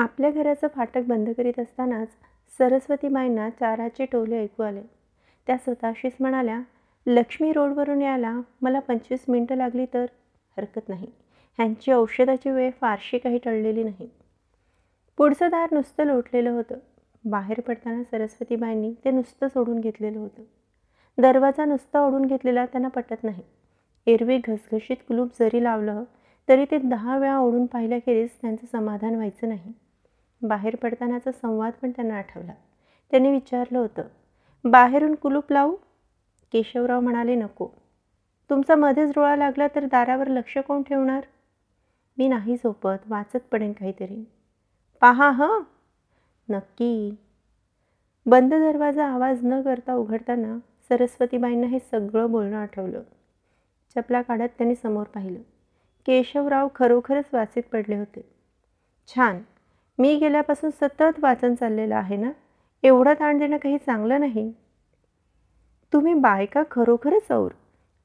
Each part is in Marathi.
आपल्या घराचं फाटक बंद करीत असतानाच सरस्वतीबाईंना चाराचे टोले ऐकू आले. त्या स्वतःशीच म्हणाल्या लक्ष्मी रोडवरून यायला मला पंचवीस मिनटं लागली तर हरकत नाही. ह्यांची औषधाची वेळ फारशी काही टळलेली नाही. पुढचं दार नुसतं लोटलेलं होतं. बाहेर पडताना सरस्वतीबाईंनी ते नुसतं सोडून घेतलेलं होतं. दरवाजा नुसता ओढून घेतलेला त्यांना पटत नाही. एरवी घसघशीत कुलूप जरी लावलं तरी ते दहा वेळा ओढून पाहिल्याखेरीज त्यांचं समाधान व्हायचं नाही. बाहेर पडतानाचा संवाद पण त्यांना आठवला. त्याने विचारलं होतं बाहेरून कुलूप लावू? केशवराव म्हणाले नको. तुमचा मध्येच डोळा लागला तर दारावर लक्ष कोण ठेवणार? मी नाही झोपत वाचत पडेन काहीतरी. पहा हं. नक्की. बंद दरवाजा आवाज न करता उघडताना सरस्वतीबाईंना हे सगळं बोलणं आठवलं. चपला काढत त्यांनी समोर पाहिलं. केशवराव खरोखरच वाचीत पडले होते. छान. मी गेल्यापासून सतत वाचन चाललेलं आहे ना? एवढं ताण देणं काही चांगलं नाही. तुम्ही बायका खरोखरच और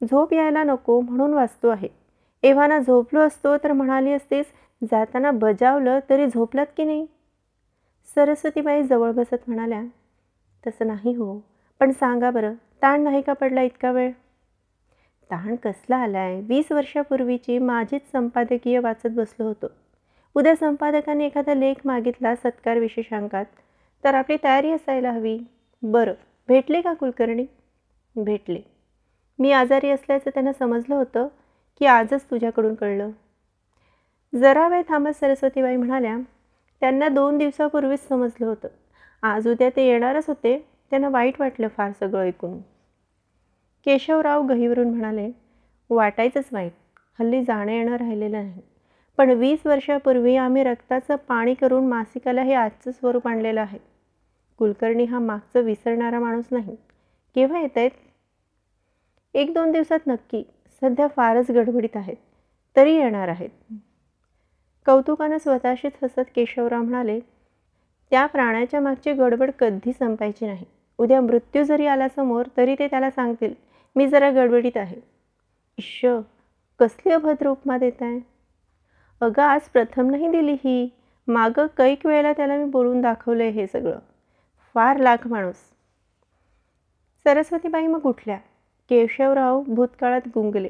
झोप यायला नको म्हणून वाचतो आहे. एव्हाना झोपलो असतो तर म्हणाली असतेस जाताना बजावलं तरी झोपलात की नाही? सरस्वतीबाई जवळ बसत म्हणाल्या तसं नाही हो. पण सांगा बरं ताण नाही का पडला इतका वेळ? ताण कसला आला आहे वीस वर्षापूर्वीची माझीच संपादकीय वाचत बसलो होतो. उद्या संपादकाने एखादा लेख मागितला सत्कार विशेषांकात तर आपली तयारी असायला हवी. बरं भेटले का कुलकर्णी? भेटले. मी आजारी असल्याचं त्यांना समजलं होतं की आजच तुझ्याकडून कळलं. जरा वेळ थांबत सरस्वतीबाई म्हणाल्या त्यांना दोन दिवसापूर्वीच समजलं होतं. आज उद्या ते येणारच होते त्यांना वाईट वाटलं फार सगळं ऐकून. केशवराव गहीवरून म्हणाले वाटायचंच वाईट. हल्ली जाणं येणं राहिलेलं नाही. पण वीस वर्षापूर्वी आम्ही रक्ताचं पाणी करून मासिकाला हे आजचं स्वरूप आणलेलं आहे. कुलकर्णी हा मागचं विसरणारा माणूस नाही. केव्हा येत आहेत एक दोन दिवसात नक्की. सध्या फारच गडबडीत आहेत. तरी येणार आहेत. कौतुकानं स्वतःशीच हसत केशवराव म्हणाले त्या प्राण्याच्या मागची गडबड कधी संपायची नाही. उद्या मृत्यू जरी आला समोर तरी ते त्याला सांगतील मी जरा गडबडीत आहे इश्श कसली अभद्र उपमा देत आहे अगं आज प्रथम नाही दिली ही. मागं कैक वेळेला त्याला मी बोलून दाखवलं आहे हे सगळं. फार लाख माणूस. सरस्वतीबाई मग उठल्या. केशवराव भूतकाळात गुंगले.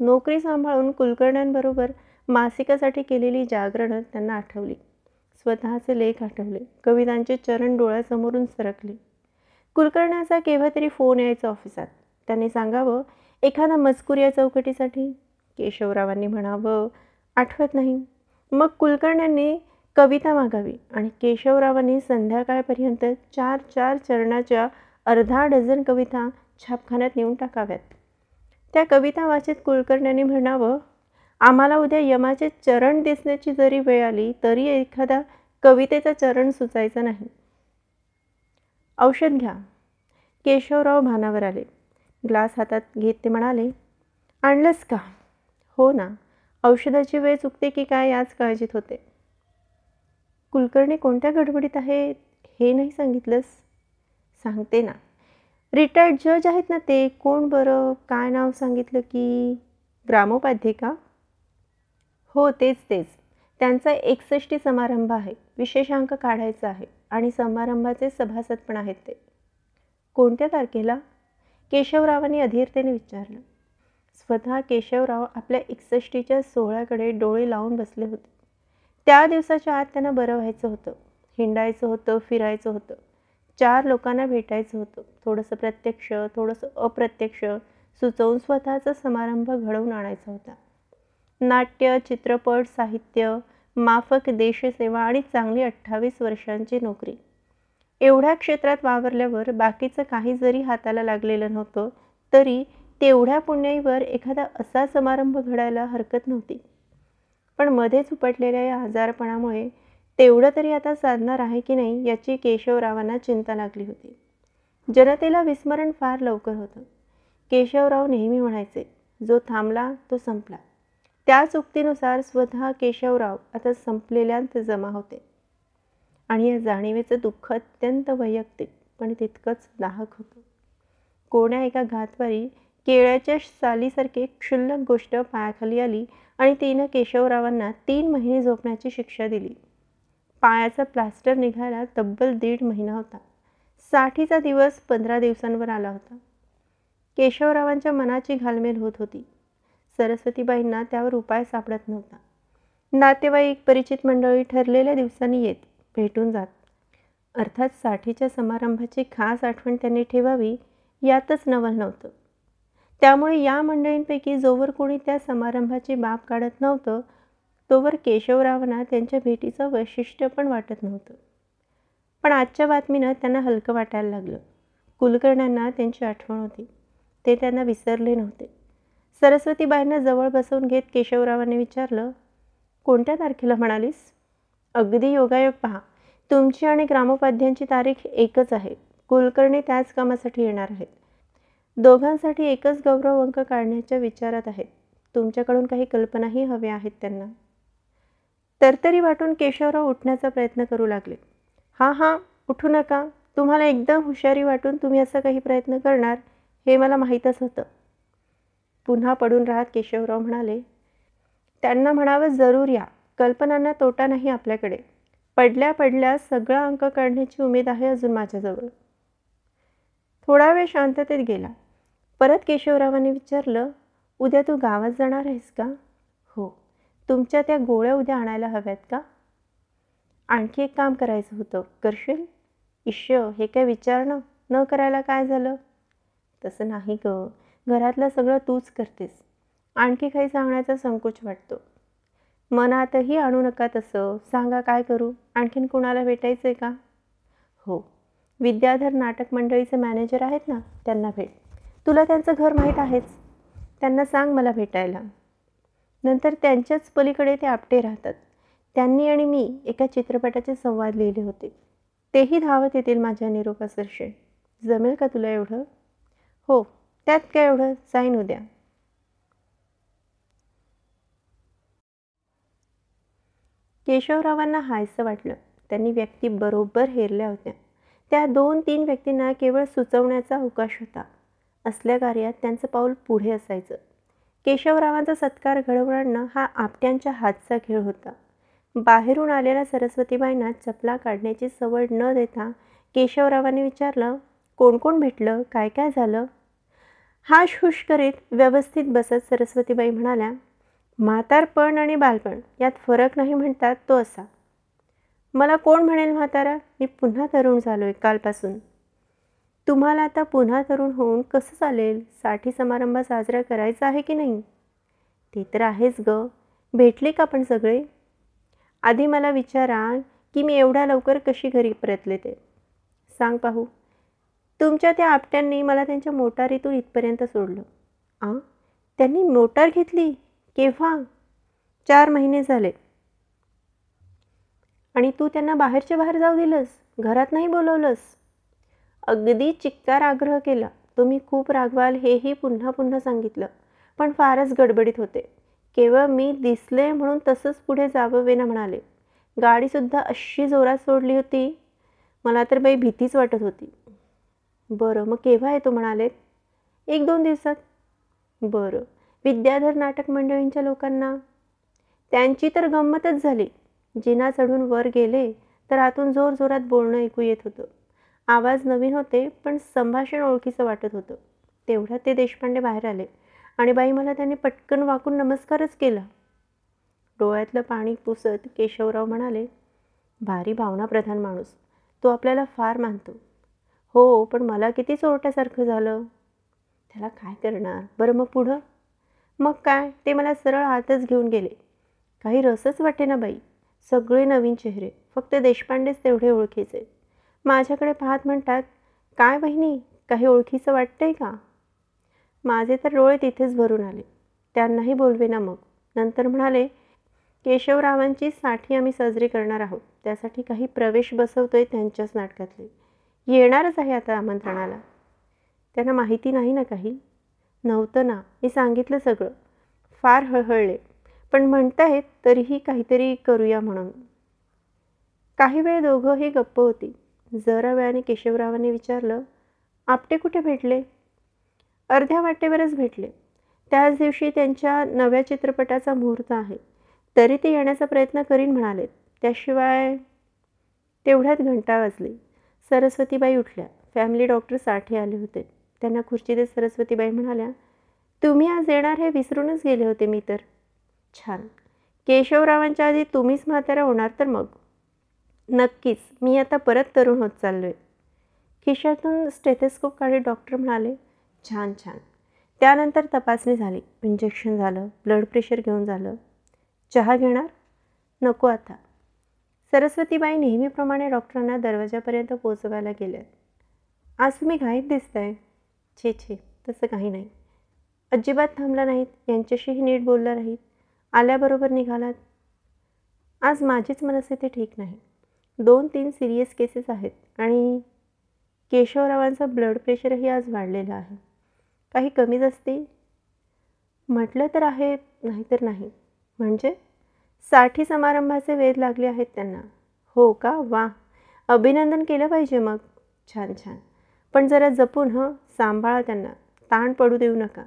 नोकरी सांभाळून कुलकर्ण्यांबरोबर मासिकासाठी केलेली जागरणं त्यांना आठवली. स्वतःचे लेख आठवले. कवितांचे चरण डोळ्यासमोरून सरकले. कुलकर्ण्याचा केव्हा तरी फोन यायचा ऑफिसात. त्यांनी सांगावं एखादा मजकूर या चौकटीसाठी. केशवरावांनी म्हणावं आठवत नाही. मग कुलकर्ण्यांनी कविता मागावी आणि केशवरावांनी संध्याकाळपर्यंत चार चार चरणाच्या अर्धा डझन कविता छापखान्यात नेऊन टाकाव्यात. त्या कविता वाचित कुलकर्ण्यांनी म्हणावं आम्हाला उद्या यमाचे चरण दिसण्याची जरी वेळ आली तरी एखादा कवितेचा चरण सुचायचा नाही. औषध घ्या. केशवराव भानावर आले. ग्लास हातात घेत ते म्हणाले. आणलंस का? हो ना. औषधाची वेळ चुकते की काय याच काळजीत होते. कुलकर्णी कोणत्या गडबडीत आहेत हे नाही सांगितलंस? सांगते ना. रिटायर्ड जज आहेत ना ते कोण बरं? काय नाव सांगितलं की? ग्रामोपाध्ये का हो तेच तेच. त्यांचा एकसष्टी समारंभ आहे. विशेषांक काढायचा आहे आणि समारंभाचे सभासद पण आहेत ते. कोणत्या तारखेला? केशवरावांनी अधीरतेने विचारलं. स्वतः केशवराव आपल्या एकसष्टीच्या सोहळ्याकडे डोळे लावून बसले होते. त्या दिवसाच्या आत त्यांना बरं व्हायचं होतं. हिंडायचं होतं फिरायचं होतं. चार लोकांना भेटायचं होतं. थोडंसं प्रत्यक्ष थोडंसं अप्रत्यक्ष सुचवून स्वतःचा समारंभ घडवून आणायचा होता. नाट्य चित्रपट साहित्य माफक देशसेवा आणि चांगली अठ्ठावीस वर्षांची नोकरी. एवढ्या क्षेत्रात वावरल्यावर बाकीचं काही जरी हाताला लागलेलं नव्हतं तरी तेवढ्या पुण्याईवर एखादा असा समारंभ घडायला हरकत नव्हती. पण मध्येच उपटलेल्या या आजारपणामुळे तेवढं तरी आता साधणार आहे की नाही याची केशवरावांना चिंता लागली होती. जनतेला विस्मरण फार लवकर होतं. केशवराव नेहमी म्हणायचे जो थांबला तो संपला. त्याच उक्तीनुसार स्वतः केशवराव आता संपलेल्यांत जमा होते. आणि या जाणीवेचं दुःख अत्यंत वैयक्तिक पण तितकंच दाहक होतं. कोण्या एका घातवारी केळ्याच्या सालीसारखी क्षुल्लक गोष्ट पायाखाली आली आणि तिनं केशवरावांना तीन महिने झोपण्याची शिक्षा दिली. पायाचा प्लास्टर निघायला तब्बल दीड महिना होता. साठीचा दिवस पंधरा दिवसांवर आला होता. केशवरावांच्या मनाची घालमेल होत होती. सरस्वतीबाईंना त्यावर उपाय सापडत नव्हता. नातेवाईक परिचित मंडळी ठरलेल्या दिवसांनी येत भेटून जात. अर्थात साठीच्या समारंभाची खास आठवण त्यांनी ठेवावी यातच नवल नव्हतं. त्यामुळे या मंडळींपैकी जोवर कोणी त्या समारंभाची बाब काढत नव्हतं तोवर केशवरावांना त्यांच्या भेटीचं वैशिष्ट्य पण वाटत नव्हतं. पण आजच्या बातमीनं त्यांना हलकं वाटायला लागलं. कुलकर्ण्यांना त्यांची आठवण होती. ते त्यांना विसरले नव्हते. सरस्वतीबाईंना जवळ बसवून घेत केशवरावांनी विचारलं कोणत्या तारखेला म्हणालीस? अगदी योगायोग पहा. तुमची आणि ग्रामोपाध्यांची तारीख एकच आहे. कुलकर्णी त्याच कामासाठी येणार आहेत. दोघांसाठी एकच गौरव अंक काढण्याच्या विचारात आहेत. तुमच्याकडून काही कल्पनाही हव्या आहेत त्यांना. तरतरी वाटून केशवराव उठण्याचा प्रयत्न करू लागले. हां हां उठू नका. तुम्हाला एकदम हुशारी वाटून तुम्ही असा काही प्रयत्न करणार हे मला माहीतच होतं. पुन्हा पडून राहत केशवराव म्हणाले त्यांना म्हणावं जरूर या. कल्पनांना तोटा नाही आपल्याकडे. पडल्या पडल्या सगळा अंक काढण्याची उमेद आहे अजून माझ्याजवळ. थोडा वेळ शांततेत गेला. परत केशवरावांनी विचारलं उद्या तू गावात जाणार आहेस का? हो. तुमच्या त्या गोळ्या उद्या आणायला हव्यात का? आणखी एक काम करायचं होतं. करशील? इश्य हे काय विचारणं? न करायला काय झालं? तसं नाही ग. घरातलं सगळं तूच करतेस. आणखी काही सांगण्याचा संकोच वाटतो. मनातही आणू नका तसं. सांगा काय करू? आणखीन कुणाला भेटायचं आहे का? हो. विद्याधर नाटक मंडळीचे मॅनेजर आहेत ना त्यांना भेट. तुला त्यांचं घर माहीत आहेच. त्यांना सांग मला भेटायला. नंतर त्यांच्याच पलीकडे ते आपटे राहतात. त्यांनी आणि मी एका चित्रपटाचे संवाद लिहिले होते. तेही धावत येतील माझ्या निरोपासरशे. जमेल का तुला एवढं? हो त्यात काय एवढं? जाईन उद्या. केशवरावांना हायसं वाटलं. त्यांनी व्यक्ती बरोबर हेरल्या होत्या. त्या दोन तीन व्यक्तींना केवळ सुचवण्याचा अवकाश होता. असल्या कार्यात त्यांचं पाऊल पुढे असायचं. केशवरावांचा सत्कार घडवणं हा आपट्यांच्या हातचा खेळ होता. बाहेरून आलेल्या सरस्वतीबाईंना चपला काढण्याची सवड न देता केशवरावांनी विचारलं कोण कोण भेटलं? काय काय झालं? हाश हुश करीत व्यवस्थित बसत सरस्वतीबाई म्हणाल्या म्हातारपण आणि बालपण यात फरक नाही म्हणतात तो असा. मला कोण म्हणेल म्हातारा? मी पुन्हा तरुण झालो आहे कालपासून. तुम्हाला आता पुन्हा तरुण होऊन कसं चालेल? साठी समारंभ साजरा करायचा आहे की नाही? ते तर आहेच ग. भेटले का पण सगळे? आधी मला विचारा की मी एवढ्या लवकर कशी घरी परतले ते? सांग पाहू. तुमच्या त्या आपट्यांनी मला त्यांच्या मोटारीतून इथपर्यंत सोडलं. आ? त्यांनी मोटार घेतली? केव्हा? चार महिने झाले. आणि तू त्यांना बाहेरच्या बाहेर जाऊ दिलंस? घरात नाही बोलवलंस? अगदी चिक्कार आग्रह केला. तुम्ही खूप रागवाल हेही पुन्हा पुन्हा सांगितलं. पण फारच गडबडीत होते. केवळ मी दिसले म्हणून तसंच पुढे जावं वेना म्हणाले. गाडीसुद्धा अशी जोरात सोडली होती. मला तर बाई भीतीच वाटत होती. बरं मग केव्हा येतो म्हणाले एक दोन दिवसात. बरं विद्याधर नाटक मंडळींच्या लोकांना? त्यांची तर गंमतच झाली. जिना चढून वर गेले तर आतून जोरजोरात बोलणं ऐकू येत होतं. आवाज नवीन होते पण संभाषण ओळखीचं वाटत होतं. तेवढ्यात ते देशपांडे बाहेर आले आणि बाई मला त्यांनी पटकन वाकून नमस्कारच केला. डोळ्यातलं पाणी पुसत केशवराव म्हणाले भारी भावनाप्रधान माणूस तो आपल्याला फार मानतो. हो पण मला किती चोरट्यासारखं झालं. त्याला काय करणार? बरं मग पुढं? मग काय ते मला सरळ आतच घेऊन गेले. काही रसच वाटे ना बाई सगळे नवीन चेहरे फक्त देशपांडेच तेवढे ओळखीचे. माझ्याकडे पाहत म्हणतात काय बहिणी काही ओळखीचं वाटतंय का? माझे तर डोळे तिथेच भरून आले. त्यांनाही बोलवे ना मग. नंतर म्हणाले केशवरावांची साठी आम्ही साजरी करणार आहोत. त्यासाठी काही प्रवेश बसवतोय त्यांच्याच नाटकातले. येणारच आहे आता आमंत्रणाला. त्यांना माहिती नाही ना काही? नव्हतं ना. मी सांगितलं सगळं. फार हळहळले. पण म्हणतायत तरीही काहीतरी करूया म्हणून. काही वेळ दोघंही गप्प होती. जरा वेळाने केशवरावांनी विचारलं आपटे कुठे भेटले? अर्ध्या वाटेवरच भेटले. त्याच दिवशी त्यांच्या नव्या चित्रपटाचा मुहूर्त आहे. तरी ते येण्याचा प्रयत्न करीन म्हणालेत. त्याशिवाय तेवढ्यात घंटा वाजली. सरस्वतीबाई उठल्या. फॅमिली डॉक्टर साठे आले होते. त्यांना खुर्ची देत सरस्वतीबाई म्हणाल्या तुम्ही आज येणार हे विसरूनच गेले होते मी तर. छान. केशवरावांच्या आधी तुम्हीच म्हातारा होणार तर मग? नक्कीच मी आता परत तरुण होत चाललो आहे खिशातून स्टेथेस्कोप काढले डॉक्टर म्हणाले छान छान. त्यानंतर तपासणी झाली. इंजेक्शन झालं ब्लड प्रेशर घेऊन झालं. चहा घेणार? नको आता. सरस्वतीबाई नेहमीप्रमाणे डॉक्टरांना दरवाजापर्यंत पोचवायला गेल्यात. आज तुम्ही घाईत आहे छे छे तसं काही नाही. अजिबात थांबला नाहीत. यांच्याशीही नीट बोलला नाहीत आल्याबरोबर निघालात. आज माझीच मनस्थिती ठीक नाही. दोन तीन सिरियस केसेस आहेत आणि केशवरावांचा ब्लड प्रेशरही आज वाढलेला आहे. काही कमी जास्ती म्हटलं तर आहे नाहीतर नाही. म्हणजे साठी समारंभाचे वेध लागले आहेत त्यांना. हो का? वा. अभिनंदन केलं पाहिजे मग. छान छान. पण जरा जपून हं. सांभाळा त्यांना. ताण पडू देऊ नका.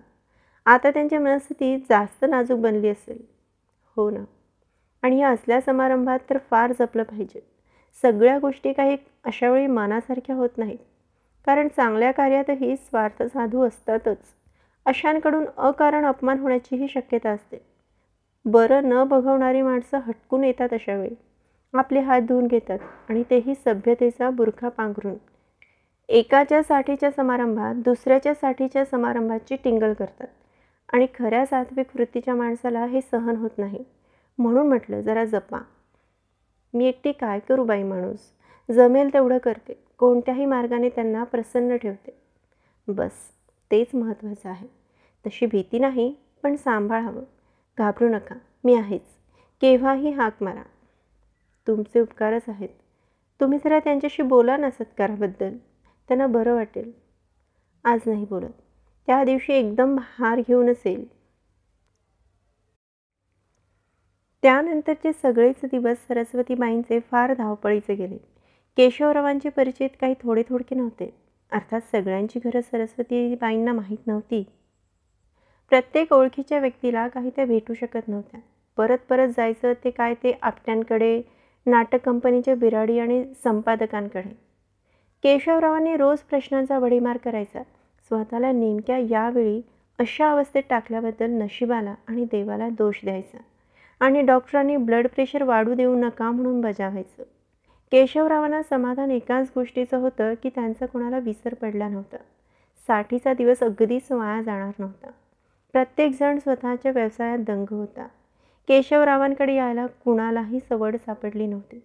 आता त्यांची मनस्थिती जास्त नाजूक बनली असेल. हो ना. आणि या असल्या समारंभात तर फार जपलं पाहिजे. सगळ्या गोष्टी काही अशावेळी मानासारख्या होत नाहीत. कारण चांगल्या कार्यातही स्वार्थ साधू असतातच. अशांकडून अकारण अपमान होण्याचीही शक्यता असते. बरं न बघवणारी माणसं हटकून येतात अशावेळी. आपले हात धुवून घेतात आणि तेही सभ्यतेचा बुरखा पांघरून. एकाच्या साठीच्या समारंभात दुसऱ्याच्या साठीच्या समारंभाची टिंगल करतात. आणि खऱ्या सात्विक वृत्तीच्या माणसाला हे सहन होत नाही. म्हणून म्हटलं जरा जपा. मी एकटी काय करू बाई माणूस? जमेल तेवढं करते. कोणत्याही मार्गाने त्यांना प्रसन्न ठेवते. बस तेच महत्त्वाचं आहे. तशी भीती नाही पण सांभाळावं. घाबरू नका मी आहेच. केव्हाही हाक मारा. तुमचे उपकारच आहेत. तुम्ही जरा त्यांच्याशी बोला ना सत्काराबद्दल. त्यांना बरं वाटेल. आज नाही बोलत. त्या दिवशी एकदम हार घेऊन असेल. त्यानंतरचे सगळेच दिवस सरस्वतीबाईंचे फार धावपळीचे गेले. केशवरावांचे परिचित काही थोडे थोडके नव्हते. अर्थात सगळ्यांची घरं सरस्वतीबाईंना माहीत नव्हती. प्रत्येक ओळखीच्या व्यक्तीला काही त्या भेटू शकत नव्हत्या. परत परत जायचं ते काय ते आपट्यांकडे नाटक कंपनीच्या बिराडी आणि संपादकांकडे. केशवरावांनी रोज प्रश्नांचा वडीमार करायचा. स्वतःला नेमक्या यावेळी अशा अवस्थेत टाकल्याबद्दल नशिबाला आणि देवाला दोष द्यायचा. आणि डॉक्टरांनी ब्लड प्रेशर वाढू देऊ नका म्हणून बजावायचं. केशवरावांना समाधान एकाच गोष्टीचं होतं की त्यांचा कोणाला विसर पडला नव्हता. साठीचा दिवस अगदीच वाया जाणार नव्हता. प्रत्येकजण स्वतःच्या व्यवसायात दंग होता. केशवरावांकडे यायला कुणालाही सवड सापडली नव्हती.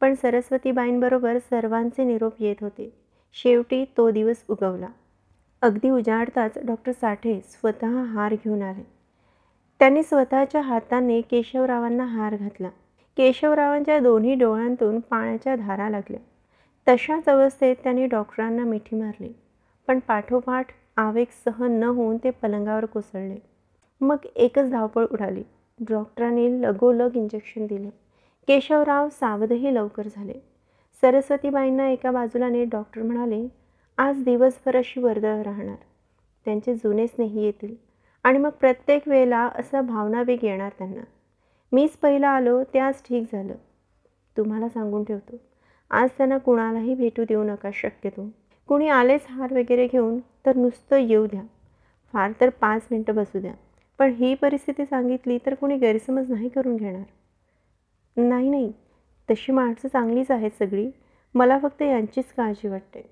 पण सरस्वतीबाईंबरोबर सर्वांचे निरोप येत होते. शेवटी तो दिवस उगवला. अगदी उजाडताच डॉक्टर साठे स्वतः हार घेऊन आले. त्यांनी स्वतःच्या हाताने केशवरावांना हार घातला. केशवरावांच्या दोन्ही डोळ्यांतून पाण्याच्या धारा लागल्या. तशाच अवस्थेत त्यांनी डॉक्टरांना मिठी मारली. पण पाठोपाठ आवेग सहन न होऊन ते पलंगावर कोसळले. मग एकच धावपळ उडाली. डॉक्टरांनी लगोलग इंजेक्शन दिले. केशवराव सावधही लवकर झाले. सरस्वतीबाईंना एका बाजूलाने डॉक्टर म्हणाले आज दिवसभर अशी वर्दळ राहणार. त्यांचे जुने स्नेही येतील. आणि मग प्रत्येक वेळेला असा भावनावेग येणार त्यांना. मीच पहिला आलो ते आज ठीक झालं. तुम्हाला सांगून ठेवतो. आज त्यांना कुणालाही भेटू देऊ नका शक्यतो. कुणी आलेच हार वगैरे घेऊन तर नुसतं येऊ द्या. फार तर पाच मिनटं बसू द्या. पण ही परिस्थिती सांगितली तर कुणी गैरसमज नाही करून घेणार. नाही नाही. तशी माणसं चांगलीच आहेत सगळी. मला फक्त यांचीच काळजी वाटते.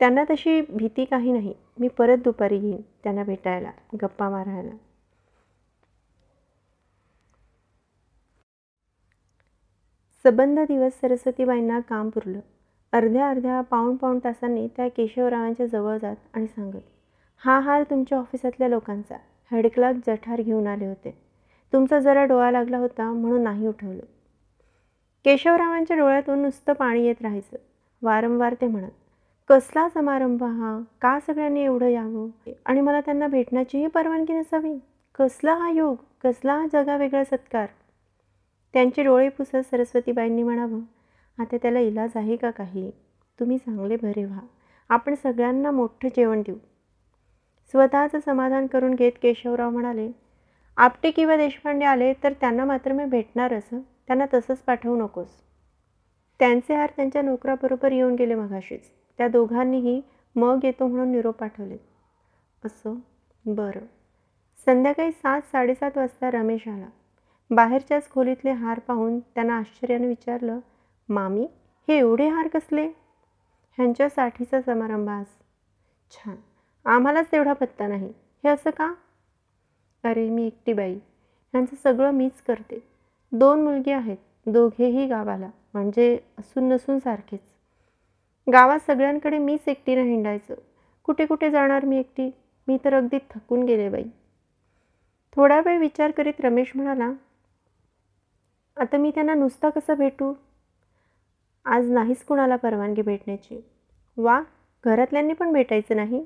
त्यांना तशी भीती काही नाही. मी परत दुपारी येईन त्यांना भेटायला गप्पा मारायला. सबंध दिवस सरस्वतीबाईंना काम पुरलं. अर्ध्या अर्ध्या पाऊण पाऊण तासांनी त्या केशवरावांच्या जवळ जात आणि सांगत हा हार तुमच्या ऑफिसातल्या लोकांचा. हेडक्लार्क जठार घेऊन आले होते. तुमचा जरा डोळा लागला होता म्हणून नाही उठवलं. केशवरावांच्या डोळ्यातून नुसतं पाणी येत राहायचं. वारंवार ते म्हणत कसला समारंभ हा? का सगळ्यांनी एवढं यावं? आणि मला त्यांना भेटण्याचीही परवानगी नसावी? कसला हा योग? कसला हा जगावेगळा सत्कार? त्यांचे डोळे पुसत सरस्वतीबाईंनी म्हणावं आता त्याला इलाज आहे का काही? तुम्ही चांगले भरे व्हा. आपण सगळ्यांना मोठं जेवण देऊ. स्वतःचं समाधान करून घेत केशवराव म्हणाले आपटे किंवा देशपांडे आले तर त्यांना मात्र मी भेटणारच. त्यांना तसंच पाठवू नकोस. त्यांचे हार त्यांच्या नोकराबरोबर येऊन गेले मघाशीच त्या दोघांनीही मग येतो म्हणून निरोप पाठवले. असं? बरं. संध्याकाळी सात साडेसात वाजता रमेश आला. बाहेरच्याच खोलीतले हार पाहून त्यांना आश्चर्याने विचारलं मामी हे एवढे हार कसले? ह्यांच्यासाठीचा समारंभ आज. छान. आम्हालाच तेवढा पत्ता नाही. हे असं का? अरे मी एकटी बाई. ह्यांचं सगळं मीच करते. दोन मुलगी आहेत. दोघेही गावाला. म्हणजे असून नसून सारखेच. गावात सगळ्यांकडे मीच एकटीनं हिंडायचं कुठे कुठे जाणार मी एकटी? मी तर अगदी थकून गेले बाई. थोडा वेळ विचार करीत रमेश म्हणाला आता मी त्यांना नुसता कसा भेटू? आज नाहीच कुणाला परवानगी भेटण्याची. वा घरातल्यांनी पण भेटायचं नाही?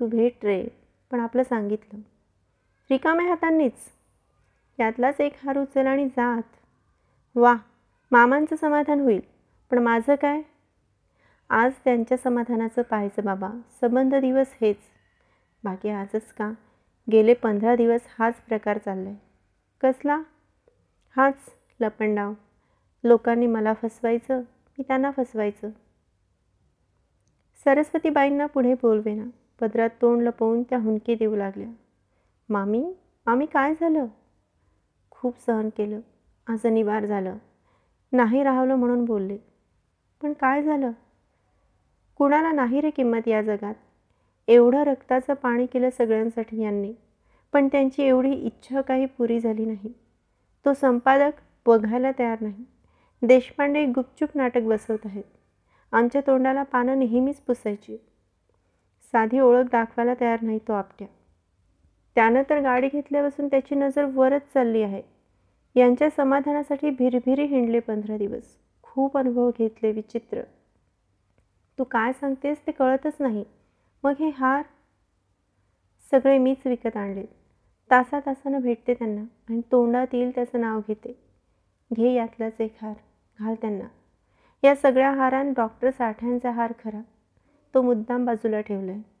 तू भेट रे पण आपलं सांगितलं. रिकाम्या हातांनीच. यातलाच एक हार उचल आणि जात. वा मामांचं समाधान होईल. पण माझं काय? आज त्यांच्या समाधानाचं पाहायचं बाबा. संबंध दिवस हेच. बाकी आजच का? गेले पंधरा दिवस हाच प्रकार चालला आहे कसला? हाच लपंडाव. लोकांनी मला फसवायचं मी त्यांना फसवायचं. सरस्वतीबाईंना पुढे बोलवेना. पदरात तोंड लपवून त्या हुंकी देऊ लागल्या. मामी मामी काय झालं? खूप सहन केलं. आज निवार झालं. नाही राहवलं म्हणून बोलले. पण काय झालं? कुणाला नाही रे किंमत या जगात? एवढं रक्ताचं पाणी केलं सगळ्यांसाठी यांनी पण त्यांची एवढी इच्छा काही पुरी झाली नाही. तो संपादक बघायला तयार नाही. देशपांडे गुपचूप नाटक बसवत आहेत. आमच्या तोंडाला पानं नेहमीच पुसायची. साधी ओळख दाखवायला तयार नाही तो आपट्या. त्यानं तर गाडी घेतल्यापासून त्याची नजर वरच चालली आहे. यांच्या समाधानासाठी भिरभिरी हिंडले पंधरा दिवस. खूप अनुभव घेतले विचित्र. तू काय सांगतेस ते कळतच नाही. मग हे हार? सगळे मीच विकत आणले. तासा तासानं भेटते त्यांना आणि तोंडात येईल त्याचं नाव घेते. घे यातलाच एक हार. घाल त्यांना. या सगळ्या हारान डॉक्टर साठ्यांचा हार खरा. तो मुद्दाम बाजूला ठेवला आहे